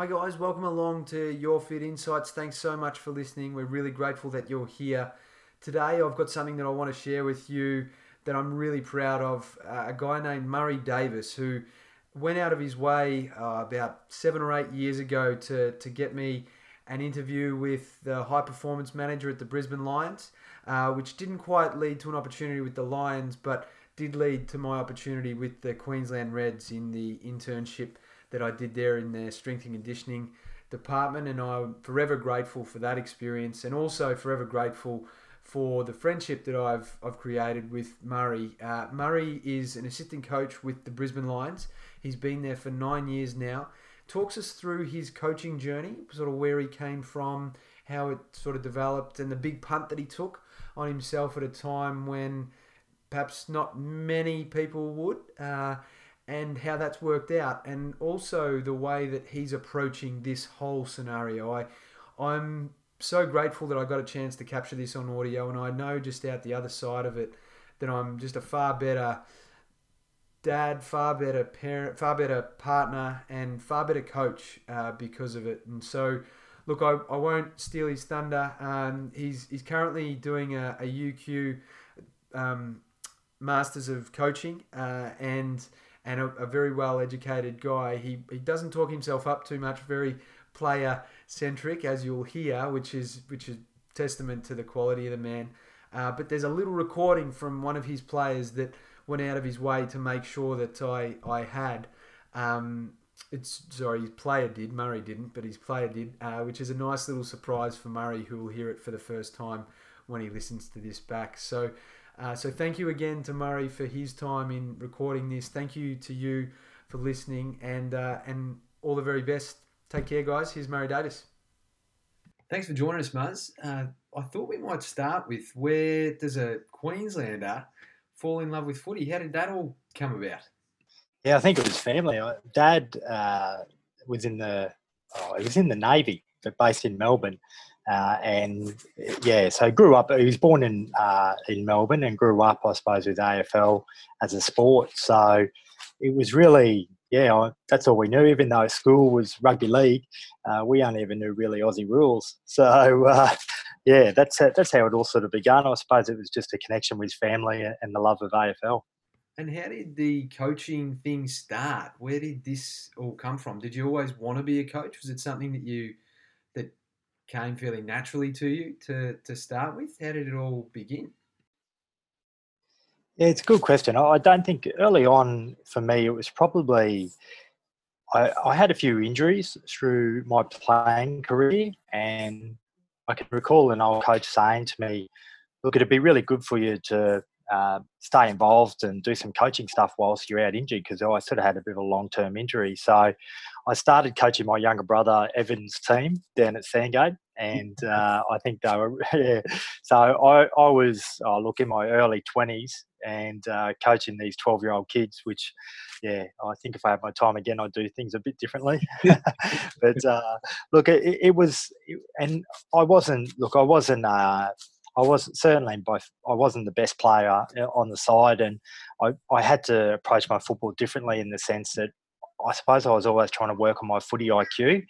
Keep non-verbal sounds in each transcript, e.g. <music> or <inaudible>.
Hi, guys. Welcome along to Your Fit Insights. Thanks so much for listening. We're really grateful that you're here. Today, I've got something that I want to share with you that I'm really proud of. Uh, a guy named Murray Davis, who went out of his way uh, about seven or eight years ago to, to get me an interview with the high performance manager at the Brisbane Lions, uh, which didn't quite lead to an opportunity with the Lions, but did lead to my opportunity with the Queensland Reds in the internship that I did there in their strength and conditioning department. And I'm forever grateful for that experience and also forever grateful for the friendship that I've, I've created with Murray. Uh, Murray is an assistant coach with the Brisbane Lions. He's been there for nine years now. Talks us through his coaching journey, sort of where he came from, how it sort of developed, and the big punt that he took on himself at a time when perhaps not many people would. Uh, and how that's worked out, and also the way that he's approaching this whole scenario. I, I'm so grateful that I got a chance to capture this on audio, and I know just out the other side of it that I'm just a far better dad, far better parent, far better partner, and far better coach uh, because of it. And so, look, I, I won't steal his thunder. Um, he's he's currently doing a, a UQ um, Masters of Coaching, uh, and and a, a very well educated guy. He, he doesn't talk himself up too much, very player centric, as you'll hear, which is which is testament to the quality of the man. Uh, but there's a little recording from one of his players that went out of his way to make sure that I I had. Um, it's sorry, his player did. Murray didn't, but his player did, uh, which is a nice little surprise for Murray, who will hear it for the first time when he listens to this back. So uh, so thank you again to Murray for his time in recording this. Thank you to you for listening, and uh, and all the very best. Take care, guys. Here's Murray Davis. Thanks for joining us, Muzz. Uh, I thought we might start with where does a Queenslander fall in love with footy? How did that all come about? Yeah, I think it was family. Uh, Dad uh, was in the oh, he was in the Navy, but based in Melbourne. Uh, and yeah, so grew up. He was born in uh, in Melbourne and grew up, I suppose, with AFL as a sport. So it was really, yeah, that's all we knew. Even though school was rugby league, uh, we only ever knew really Aussie rules. So uh, yeah, that's that's how it all sort of began. I suppose it was just a connection with family and the love of AFL. And how did the coaching thing start? Where did this all come from? Did you always want to be a coach? Was it something that you came fairly naturally to you to, to start with? How did it all begin? Yeah, it's a good question. I don't think early on for me it was probably I, I had a few injuries through my playing career, and I can recall an old coach saying to me, "Look, it'd be really good for you to uh, stay involved and do some coaching stuff whilst you're out injured because I sort of had a bit of a long term injury. So I started coaching my younger brother Evan's team down at Sandgate, and uh, I think they were. <laughs> Yeah. So I, I was oh, look in my early twenties and uh, coaching these twelve year old kids, which yeah, I think if I had my time again, I'd do things a bit differently. <laughs> <laughs> but uh, look, it, it was, and I wasn't. Look, I wasn't. I wasn't certainly by I wasn't the best player uh, on the side, and I, I had to approach my football differently in the sense that I suppose I was always trying to work on my footy IQ,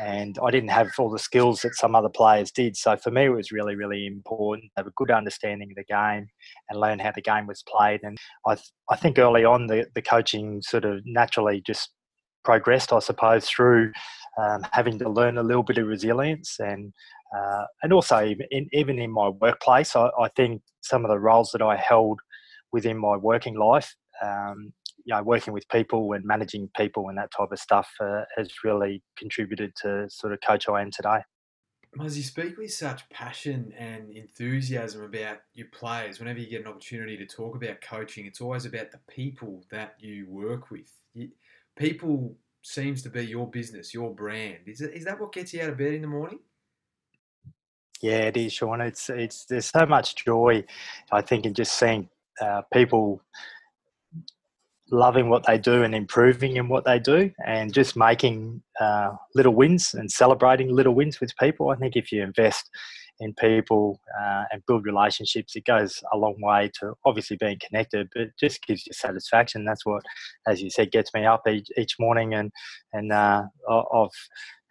and I didn't have all the skills that some other players did. So for me, it was really, really important to have a good understanding of the game and learn how the game was played. And I, I think early on, the, the coaching sort of naturally just progressed, I suppose, through um, having to learn a little bit of resilience and uh, and also even in, even in my workplace, I, I, think some of the roles that I held within my working life um, you know, working with people and managing people and that type of stuff uh, has really contributed to sort of coach I am today. As you speak with such passion and enthusiasm about your players, whenever you get an opportunity to talk about coaching, it's always about the people that you work with. People seems to be your business, your brand. Is, it, is that what gets you out of bed in the morning? Yeah, it is, Sean. It's it's there's so much joy, I think, in just seeing uh, people loving what they do and improving in what they do and just making uh, little wins and celebrating little wins with people. I think if you invest in people uh, and build relationships, it goes a long way to obviously being connected, but it just gives you satisfaction. That's what, as you said, gets me up each, each morning. And, and uh, I've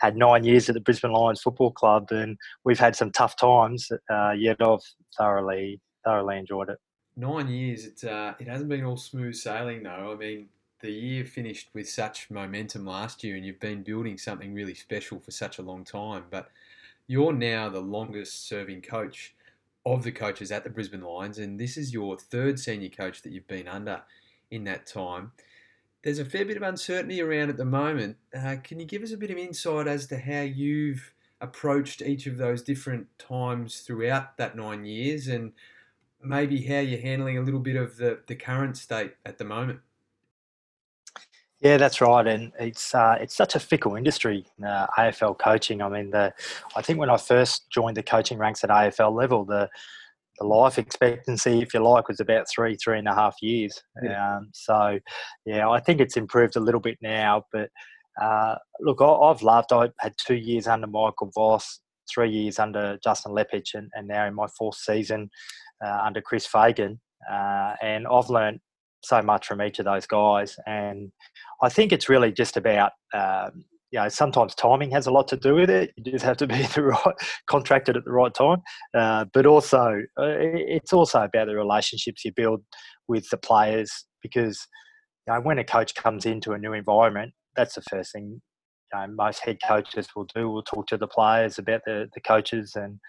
had nine years at the Brisbane Lions Football Club, and we've had some tough times, uh, yet I've thoroughly, thoroughly enjoyed it. Nine years, it, uh, it hasn't been all smooth sailing though. I mean, the year finished with such momentum last year, and you've been building something really special for such a long time. But you're now the longest serving coach of the coaches at the Brisbane Lions, and this is your third senior coach that you've been under in that time. There's a fair bit of uncertainty around at the moment. Uh, can you give us a bit of insight as to how you've approached each of those different times throughout that nine years and maybe how you're handling a little bit of the, the current state at the moment? Yeah, that's right, and it's uh, it's such a fickle industry, uh, AFL coaching. I mean, the I think when I first joined the coaching ranks at AFL level, the the life expectancy, if you like, was about three three and a half years. Yeah. Um, so, yeah, I think it's improved a little bit now. But uh, look, I, have loved. I had two years under Michael Voss, three years under Justin Leppitsch, and, and now in my fourth season uh, under Chris Fagan, uh, and I've learned so much from each of those guys. And I think it's really just about, um, you know, sometimes timing has a lot to do with it. You just have to be <laughs> the right contracted at the right time. Uh, but also, uh, it's also about the relationships you build with the players because you know, when a coach comes into a new environment, that's the first thing you know, most head coaches will do. We'll talk to the players about the, the coaches, and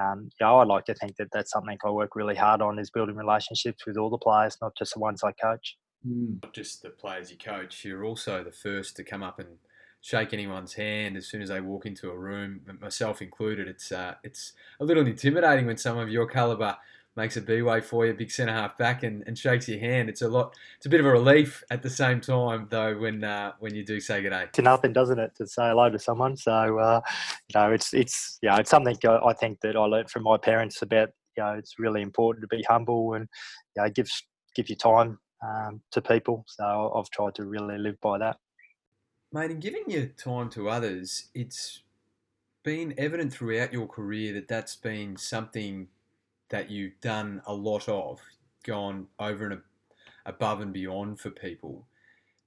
um, yeah, I like to think that that's something I work really hard on is building relationships with all the players, not just the ones I coach. Mm. Not just the players you coach, you're also the first to come up and shake anyone's hand as soon as they walk into a room, myself included. It's uh, it's a little intimidating when someone of your caliber makes a B-way for you, big centre half back, and, and shakes your hand. It's a lot. It's a bit of a relief at the same time, though, when uh, when you do say good day. To nothing, doesn't it, to say hello to someone? So uh, you know, it's it's you know, it's something I think that I learned from my parents about. You know, it's really important to be humble and you know, give give your time um, to people. So I've tried to really live by that. Mate, in giving your time to others, it's been evident throughout your career that that's been something that you've done a lot of, gone over and above and beyond for people.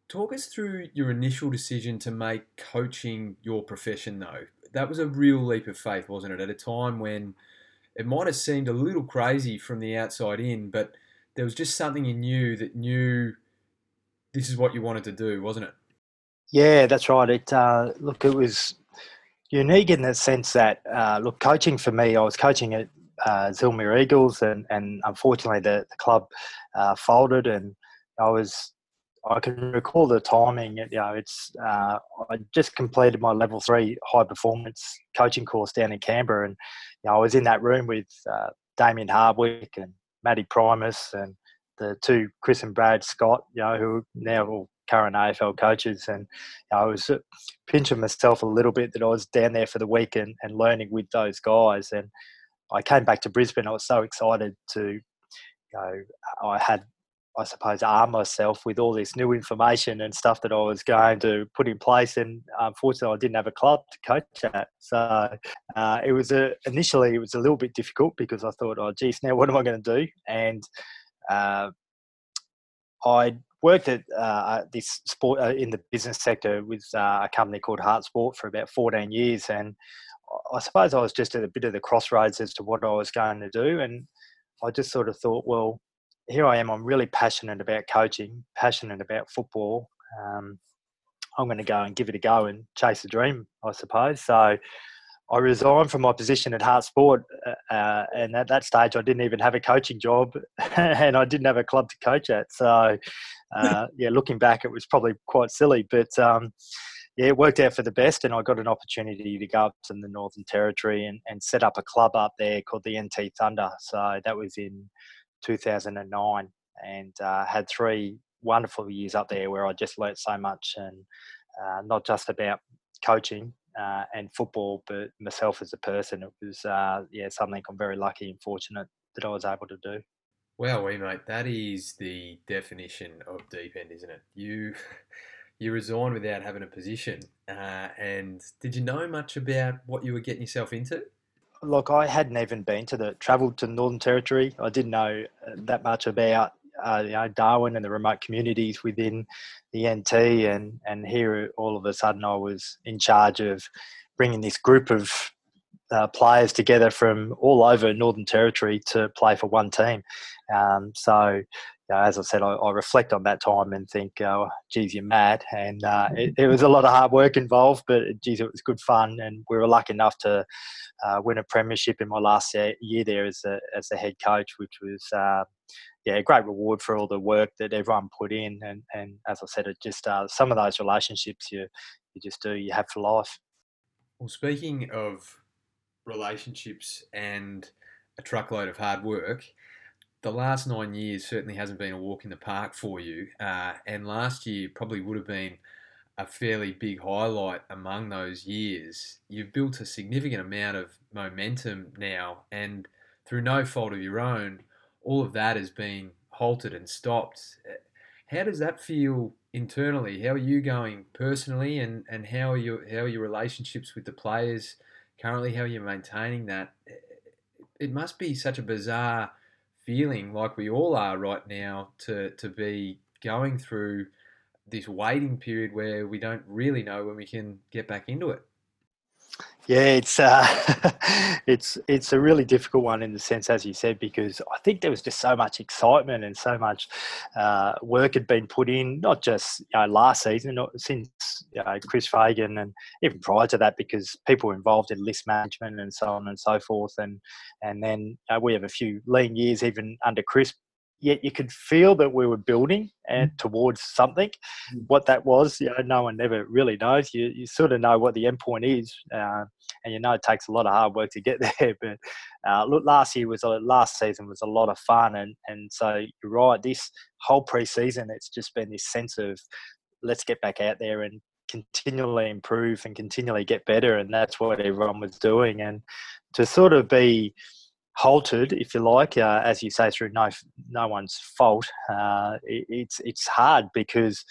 Talk us through your initial decision to make coaching your profession, though. That was a real leap of faith, wasn't it? At a time when it might have seemed a little crazy from the outside in, but there was just something in you that knew this is what you wanted to do, wasn't it? Yeah, that's right. It uh, look, it was unique in the sense that uh, look, coaching for me, I was coaching at uh, Zillmere Eagles, and, and unfortunately the, the club uh, folded. And I was, I can recall the timing. You know, it's uh, I just completed my level three high performance coaching course down in Canberra, and you know, I was in that room with uh, Damien Hardwick and Matty Primus and the two Chris and Brad Scott, you know, who now all current AFL coaches, and you know, I was pinching myself a little bit that I was down there for the week and, and learning with those guys. And I came back to Brisbane. I was so excited to, you know, I had, I suppose, arm myself with all this new information and stuff that I was going to put in place. And unfortunately, I didn't have a club to coach at. So uh, it was a initially it was a little bit difficult because I thought, oh, geez, now what am I going to do? And uh, I worked at uh, this sport uh, in the business sector with uh, a company called Hart Sport for about 14 years, and I suppose I was just at a bit of the crossroads as to what I was going to do. And I just sort of thought, well, here I am. I'm really passionate about coaching, passionate about football. Um, I'm going to go and give it a go and chase a dream, I suppose. So I resigned from my position at Hart Sport, uh, uh and at that stage, I didn't even have a coaching job, <laughs> and I didn't have a club to coach at. So, uh, yeah, looking back, it was probably quite silly, but um, yeah, it worked out for the best, and I got an opportunity to go up to the Northern Territory and, and set up a club up there called the NT Thunder. So that was in 2009, and uh, had three wonderful years up there where I just learnt so much, and uh, not just about coaching uh, and football, but myself as a person. It was uh, yeah something I'm very lucky and fortunate that I was able to do. Wow, we mate, that is the definition of deep end, isn't it? You <laughs> you resigned without having a position. Uh, and did you know much about what you were getting yourself into? look, I hadn't even been to the travelled to Northern Territory. I didn't know uh, that much about uh, you know Darwin and the remote communities within the NT, and and here all of a sudden I was in charge of bringing this group of uh, players together from all over Northern Territory to play for one team. Um, so, you know, as I said, I, I, reflect on that time and think, oh, geez, you're mad. And uh, it, it, was a lot of hard work involved, but geez, it was good fun. And we were lucky enough to uh, win a premiership in my last year there as a, as a head coach, which was, uh, yeah, a great reward for all the work that everyone put in. And, and as I said, it just uh, some of those relationships you, you just do, you have for life. Well, speaking of relationships and a truckload of hard work, the last nine years certainly hasn't been a walk in the park for you. Uh, and last year probably would have been a fairly big highlight among those years. You've built a significant amount of momentum now, and through no fault of your own, all of that has been halted and stopped. How does that feel internally? How are you going personally, and, and how are your how are your relationships with the players currently? How you're you maintaining that? It must be such a bizarre feeling, like we all are right now, to to be going through this waiting period where we don't really know when we can get back into it. Yeah, it's uh, <laughs> it's it's a really difficult one in the sense, as you said, because I think there was just so much excitement and so much uh, work had been put in, not just you know, last season, since you know, Chris Fagan, and even prior to that, because people were involved in list management and so on and so forth, and and then we have a few lean years even under Chris yet you could feel that we were building and mm. towards something. Mm. What that was, you know, no one ever really knows. You, you sort of know what the end point is, uh, and you know it takes a lot of hard work to get <laughs> there. But uh, look, last year was a, last season was a lot of fun, and and so you're right. This whole preseason, it's just been this sense of let's get back out there and continually improve and continually get better, and that's what everyone was doing. And to sort of be halted, if you like, uh, as you say, through no no one's fault. Uh, it, it's it's hard because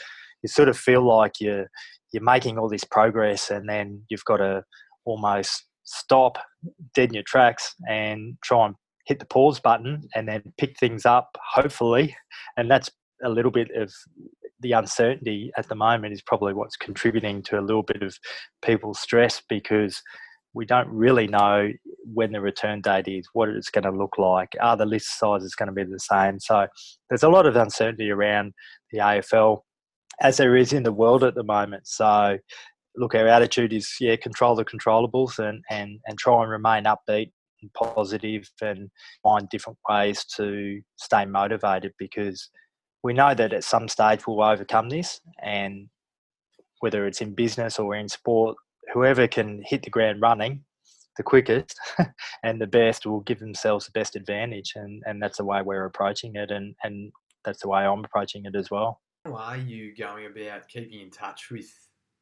you sort of feel like you're you're making all this progress, and then you've got to almost stop dead in your tracks and try and hit the pause button, and then pick things up, hopefully, and that's a little bit of the uncertainty at the moment is probably what's contributing to a little bit of people's stress because we don't really know when the return date is, what it's going to look like, are the list sizes going to be the same? So there's a lot of uncertainty around the AFL as there is in the world at the moment. So look, our attitude is yeah, control the controllables and and and try and remain upbeat and positive and find different ways to stay motivated because we know that at some stage we'll overcome this and whether it's in business or in sport whoever can hit the ground running the quickest <laughs> and the best will give themselves the best advantage and, and that's the way we're approaching it and, and that's the way I'm approaching it as well. How are you going about keeping in touch with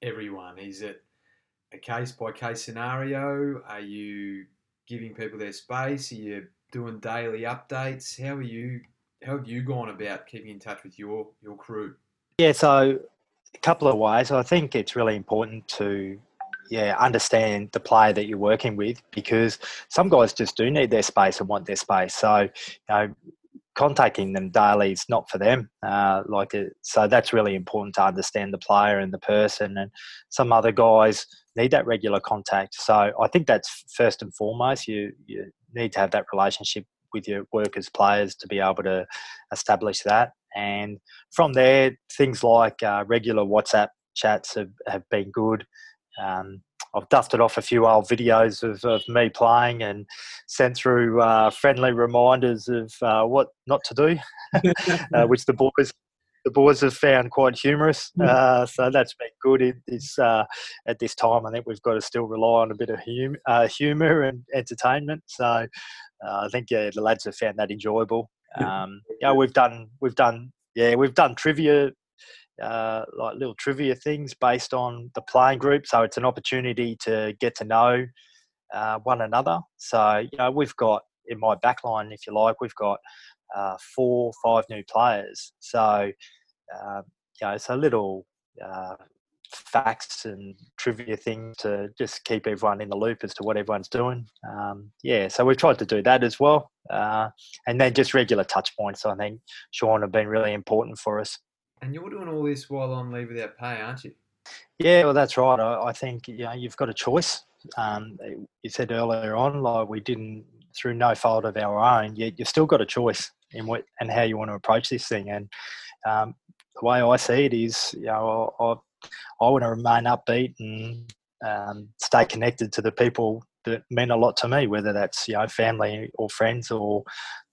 everyone? Is it a case by case scenario? Are you giving people their space? Are you doing daily updates? How are you how have you gone about keeping in touch with your your crew? Yeah, so a couple of ways. I think it's really important to yeah, understand the player that you're working with because some guys just do need their space and want their space. So, you know, contacting them daily is not for them. Uh, like, it, so that's really important to understand the player and the person. And some other guys need that regular contact. So I think that's first and foremost. You you need to have that relationship with your workers, players, to be able to establish that. And from there, things like uh, regular WhatsApp chats have, have been good. Um, I've dusted off a few old videos of, of me playing and sent through uh, friendly reminders of uh, what not to do, <laughs> uh, <laughs> which the boys the boys have found quite humorous. Hmm. Uh, so that's been good. It, it's, uh, at this time, I think we've got to still rely on a bit of hum- uh, humour and entertainment. So I think yeah, the lads have found that enjoyable. Um, yeah, we've done we've done yeah we've done trivia uh, like little trivia things based on the playing group. So it's an opportunity to get to know uh, one another. So you know we've got in my backline, if you like, we've got uh, four, five new players. So uh, you know a little uh, facts and trivia things to just keep everyone in the loop as to what everyone's doing. Um, yeah, so we've tried to do that as well. Uh, and then just regular touch points, I think, Sean, have been really important for us. And you're doing all this while on leave without pay, aren't you? Yeah, well, that's right. I, I think you know, you've got a choice. Um, you said earlier on, like we didn't, through no fault of our own, Yet you've still got a choice in what and how you want to approach this thing. And um, the way I see it is, you know, I, I want to remain upbeat and um, stay connected to the people that meant a lot to me, whether that's you know family or friends or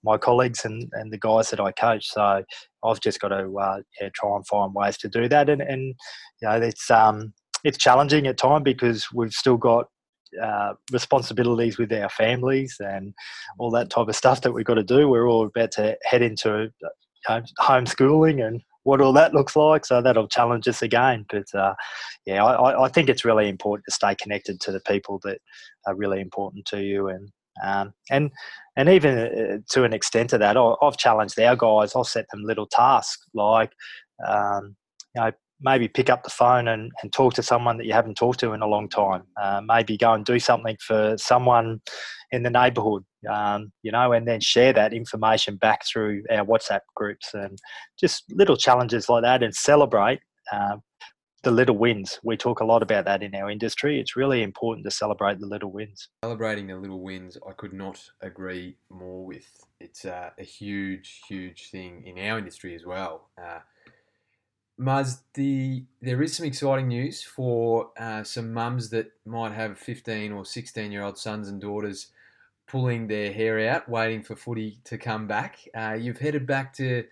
my colleagues and, and the guys that I coach. So I've just got to uh, yeah, try and find ways to do that, and, and you know it's um, it's challenging at time because we've still got uh, responsibilities with our families and all that type of stuff that we've got to do. We're all about to head into uh, homeschooling and what all that looks like. So that'll challenge us again. But uh, yeah, I, I, think it's really important to stay connected to the people that are really important to you, and um, and and even uh, to an extent of that, I've challenged our guys. I've set them little tasks like. Um, you know, maybe pick up the phone and, and talk to someone that you haven't talked to in a long time. Uh, maybe go and do something for someone in the neighbourhood, um, you know, and then share that information back through our WhatsApp groups and just little challenges like that and celebrate. Uh, the little wins. We talk a lot about that in our industry. It's really important to celebrate the little wins. Celebrating the little wins, I could not agree more with. It's uh, a huge, huge thing in our industry as well. Uh, Muzz, the there is some exciting news for uh, some mums that might have 15 or 16 year old sons and daughters pulling their hair out, waiting for footy to come back. Uh, you've headed back to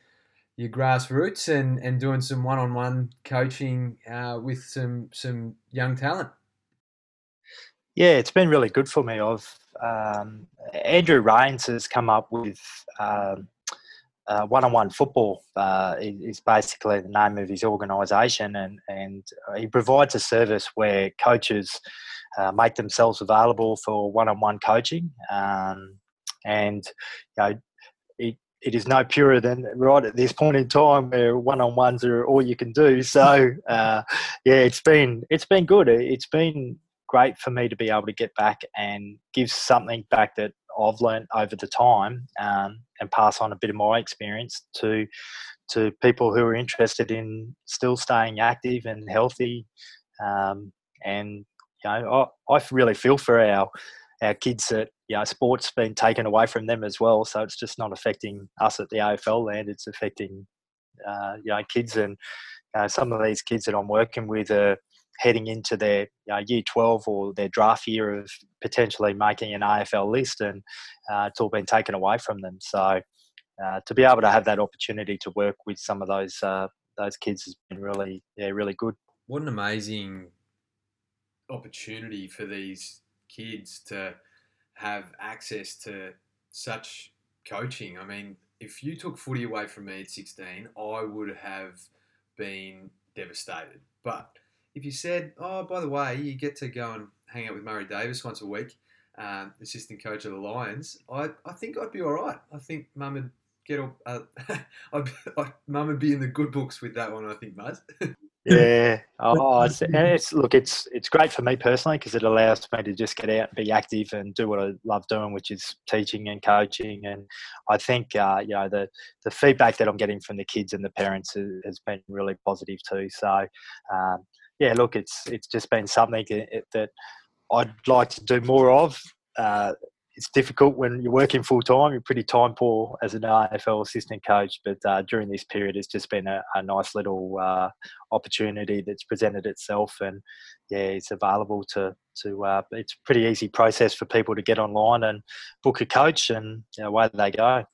your grassroots and, and doing some one on one coaching uh, with some some young talent. Yeah, it's been really good for me. I've um, Andrew Rains has come up with. Um, uh, one-on-one football uh, is basically the name of his organisation, and and he provides a service where coaches uh, make themselves available for one-on-one coaching, um, and you know. It, it is no purer than right at this point in time where one-on-ones are all you can do. <laughs> So, uh, yeah, it's been it's been good. It's been great for me to be able to get back and give something back that I've learned over the time um, and pass on a bit of my experience to to people who are interested in still staying active and healthy. Um, and you know, I, I really feel for our our kids that you know sports been taken away from them as well. So it's just not affecting us at the AFL land. It's affecting uh, you know kids and uh, some of these kids that I'm working with are heading into their you know, year 12 or their draft year of potentially making an AFL list, and uh, it's all been taken away from them. So uh, to be able to have that opportunity to work with some of those uh, those kids has been really yeah really good. What an amazing opportunity for these kids to have access to such coaching. I mean, if you took footy away from me at 16, I would have been devastated. But if you said, "Oh, by the way, you get to go and hang out with Murray Davis once a week, um, assistant coach of the Lions," I, I think I'd be all right. I think Mum would get all, uh, <laughs> I'd, Mum would be in the good books with that one. I think, Muzz. yeah. <laughs> Oh, it's, it's, look, it's it's great for me personally because it allows me to just get out and be active and do what I love doing, which is teaching and coaching. And I think uh, you know the the feedback that I'm getting from the kids and the parents has, has been really positive too. So um, yeah, look, it's it's just been something that I'd like to do more of. Uh, it's difficult when you're working full time. You're pretty time poor as an AFL assistant coach, but uh, during this period, it's just been a, a nice little uh, opportunity that's presented itself, and yeah, it's available to to. Uh, it's a pretty easy process for people to get online and book a coach, and away they go.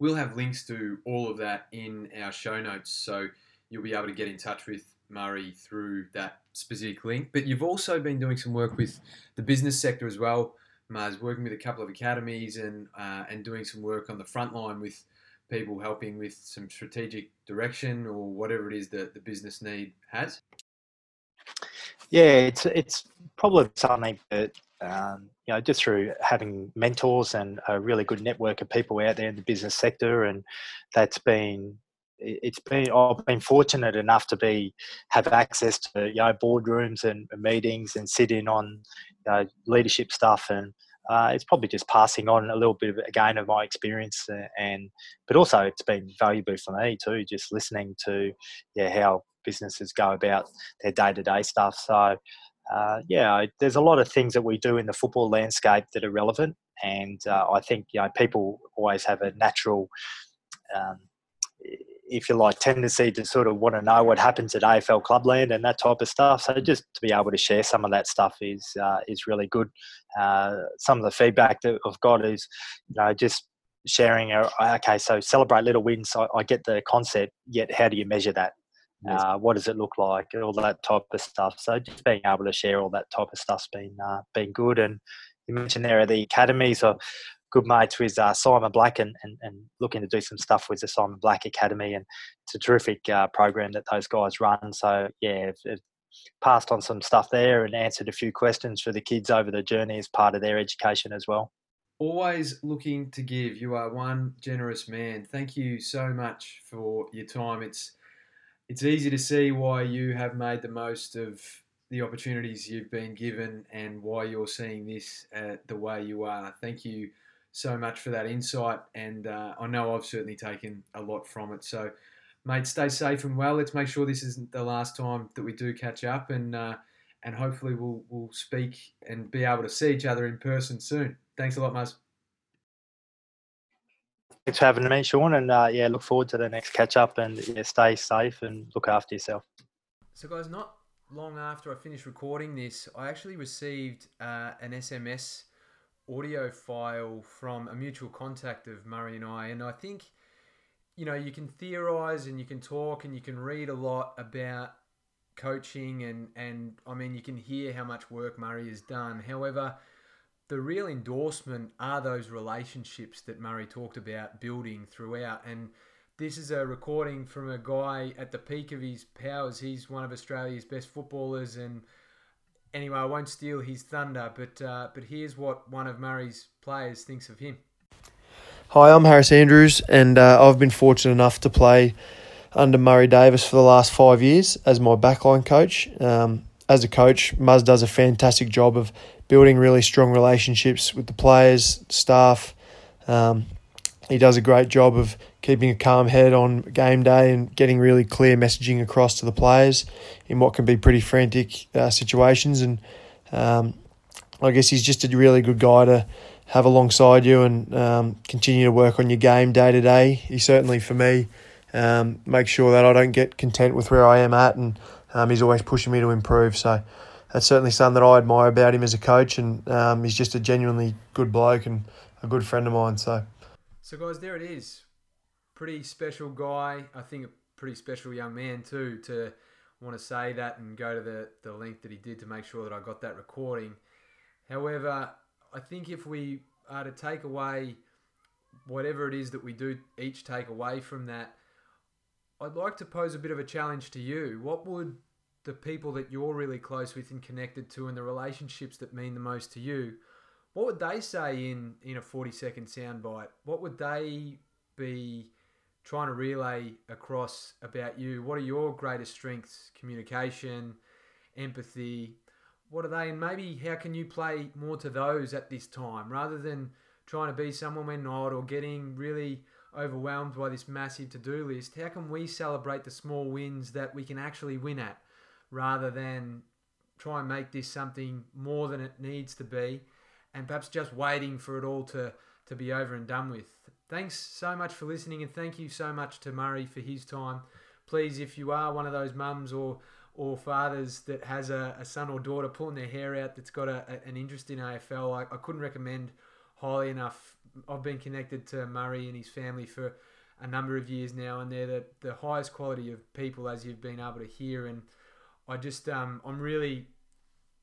We'll have links to all of that in our show notes, so you'll be able to get in touch with Murray through that specific link. But you've also been doing some work with the business sector as well, Muzz, working with a couple of academies and uh, and doing some work on the front line with people helping with some strategic direction or whatever it is that the business need has. Yeah, it's it's probably something that um, you know just through having mentors and a really good network of people out there in the business sector, and that's been it's been I've been fortunate enough to be have access to you know boardrooms and meetings and sit in on you know, leadership stuff and uh, it's probably just passing on a little bit of again of my experience and but also it's been valuable for me too just listening to yeah how businesses go about their day-to-day stuff. So uh, yeah there's a lot of things that we do in the football landscape that are relevant and uh, I think you know people always have a natural um, if you like, tendency to sort of want to know what happens at AFL Clubland and that type of stuff. So just to be able to share some of that stuff is uh, is really good. Uh, some of the feedback that I've got is, you know, just sharing. Uh, okay, so celebrate little wins. I, I get the concept. Yet, how do you measure that? Uh, what does it look like? All that type of stuff. So just being able to share all that type of stuff's been uh, been good. And you mentioned there are the academies. So good mates with uh, Simon Black and, and, and, looking to do some stuff with the Simon Black Academy. And it's a terrific uh, program that those guys run. So, yeah, passed on some stuff there and answered a few questions for the kids over the journey as part of their education as well. Always looking to give. You are one generous man. Thank you so much for your time. It's it's easy to see why you have made the most of the opportunities you've been given and why you're seeing this uh, the way you are. Thank you so much for that insight, and uh, I know I've certainly taken a lot from it. So, mate, stay safe and well. Let's make sure this isn't the last time that we do catch up, and uh, and hopefully we'll we'll speak and be able to see each other in person soon. Thanks a lot, Muzz. Thanks for having me, Sean, and uh, yeah, look forward to the next catch up, and yeah, stay safe and look after yourself. So, guys, not long after I finished recording this, I actually received uh, an SMS audio file from a mutual contact of Murray and I, and I think you know you can theorize and you can talk and you can read a lot about coaching and and I mean you can hear how much work Murray has done. However, the real endorsement are those relationships that Murray talked about building throughout and this is a recording from a guy at the peak of his powers. He's one of Australia's best footballers and anyway, I won't steal his thunder, but uh, but here's what one of Murray's players thinks of him. Hi, I'm Harris Andrews, and uh, I've been fortunate enough to play under Murray Davis for the last five years as my backline coach. Um, as a coach, Muzz does a fantastic job of building really strong relationships with the players, staff. Um, he does a great job of keeping a calm head on game day and getting really clear messaging across to the players in what can be pretty frantic uh, situations. And um, I guess he's just a really good guy to have alongside you and um, continue to work on your game day to day. He certainly, for me, um, makes sure that I don't get content with where I am at, and um, he's always pushing me to improve. So that's certainly something that I admire about him as a coach, and um, he's just a genuinely good bloke and a good friend of mine. So. So, guys, there it is. Pretty special guy. I think a pretty special young man, too, to want to say that and go to the, the length that he did to make sure that I got that recording. However, I think if we are to take away whatever it is that we do each take away from that, I'd like to pose a bit of a challenge to you. What would the people that you're really close with and connected to and the relationships that mean the most to you, what would they say in in a 40 second soundbite? What would they be trying to relay across about you? What are your greatest strengths? Communication, empathy. What are they? And maybe how can you play more to those at this time rather than trying to be someone we're not or getting really overwhelmed by this massive to do list? How can we celebrate the small wins that we can actually win at rather than try and make this something more than it needs to be? And perhaps just waiting for it all to, to be over and done with. Thanks so much for listening, and thank you so much to Murray for his time. Please, if you are one of those mums or or fathers that has a, a son or daughter pulling their hair out that's got a, a, an interest in AFL, I, I couldn't recommend highly enough. I've been connected to Murray and his family for a number of years now, and they're the, the highest quality of people as you've been able to hear. And I just, um, I'm really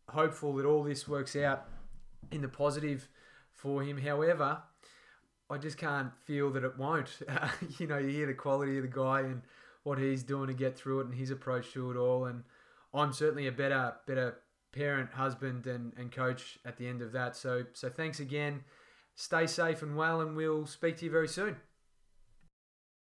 hopeful that all this works out in the positive for him. However, I just can't feel that it won't. Uh, <laughs> you know, you hear the quality of the guy and what he's doing to get through it and his approach to it all. And I'm certainly a better, better parent, husband, and, and coach at the end of that. So, so thanks again. Stay safe and well, and we'll speak to you very soon.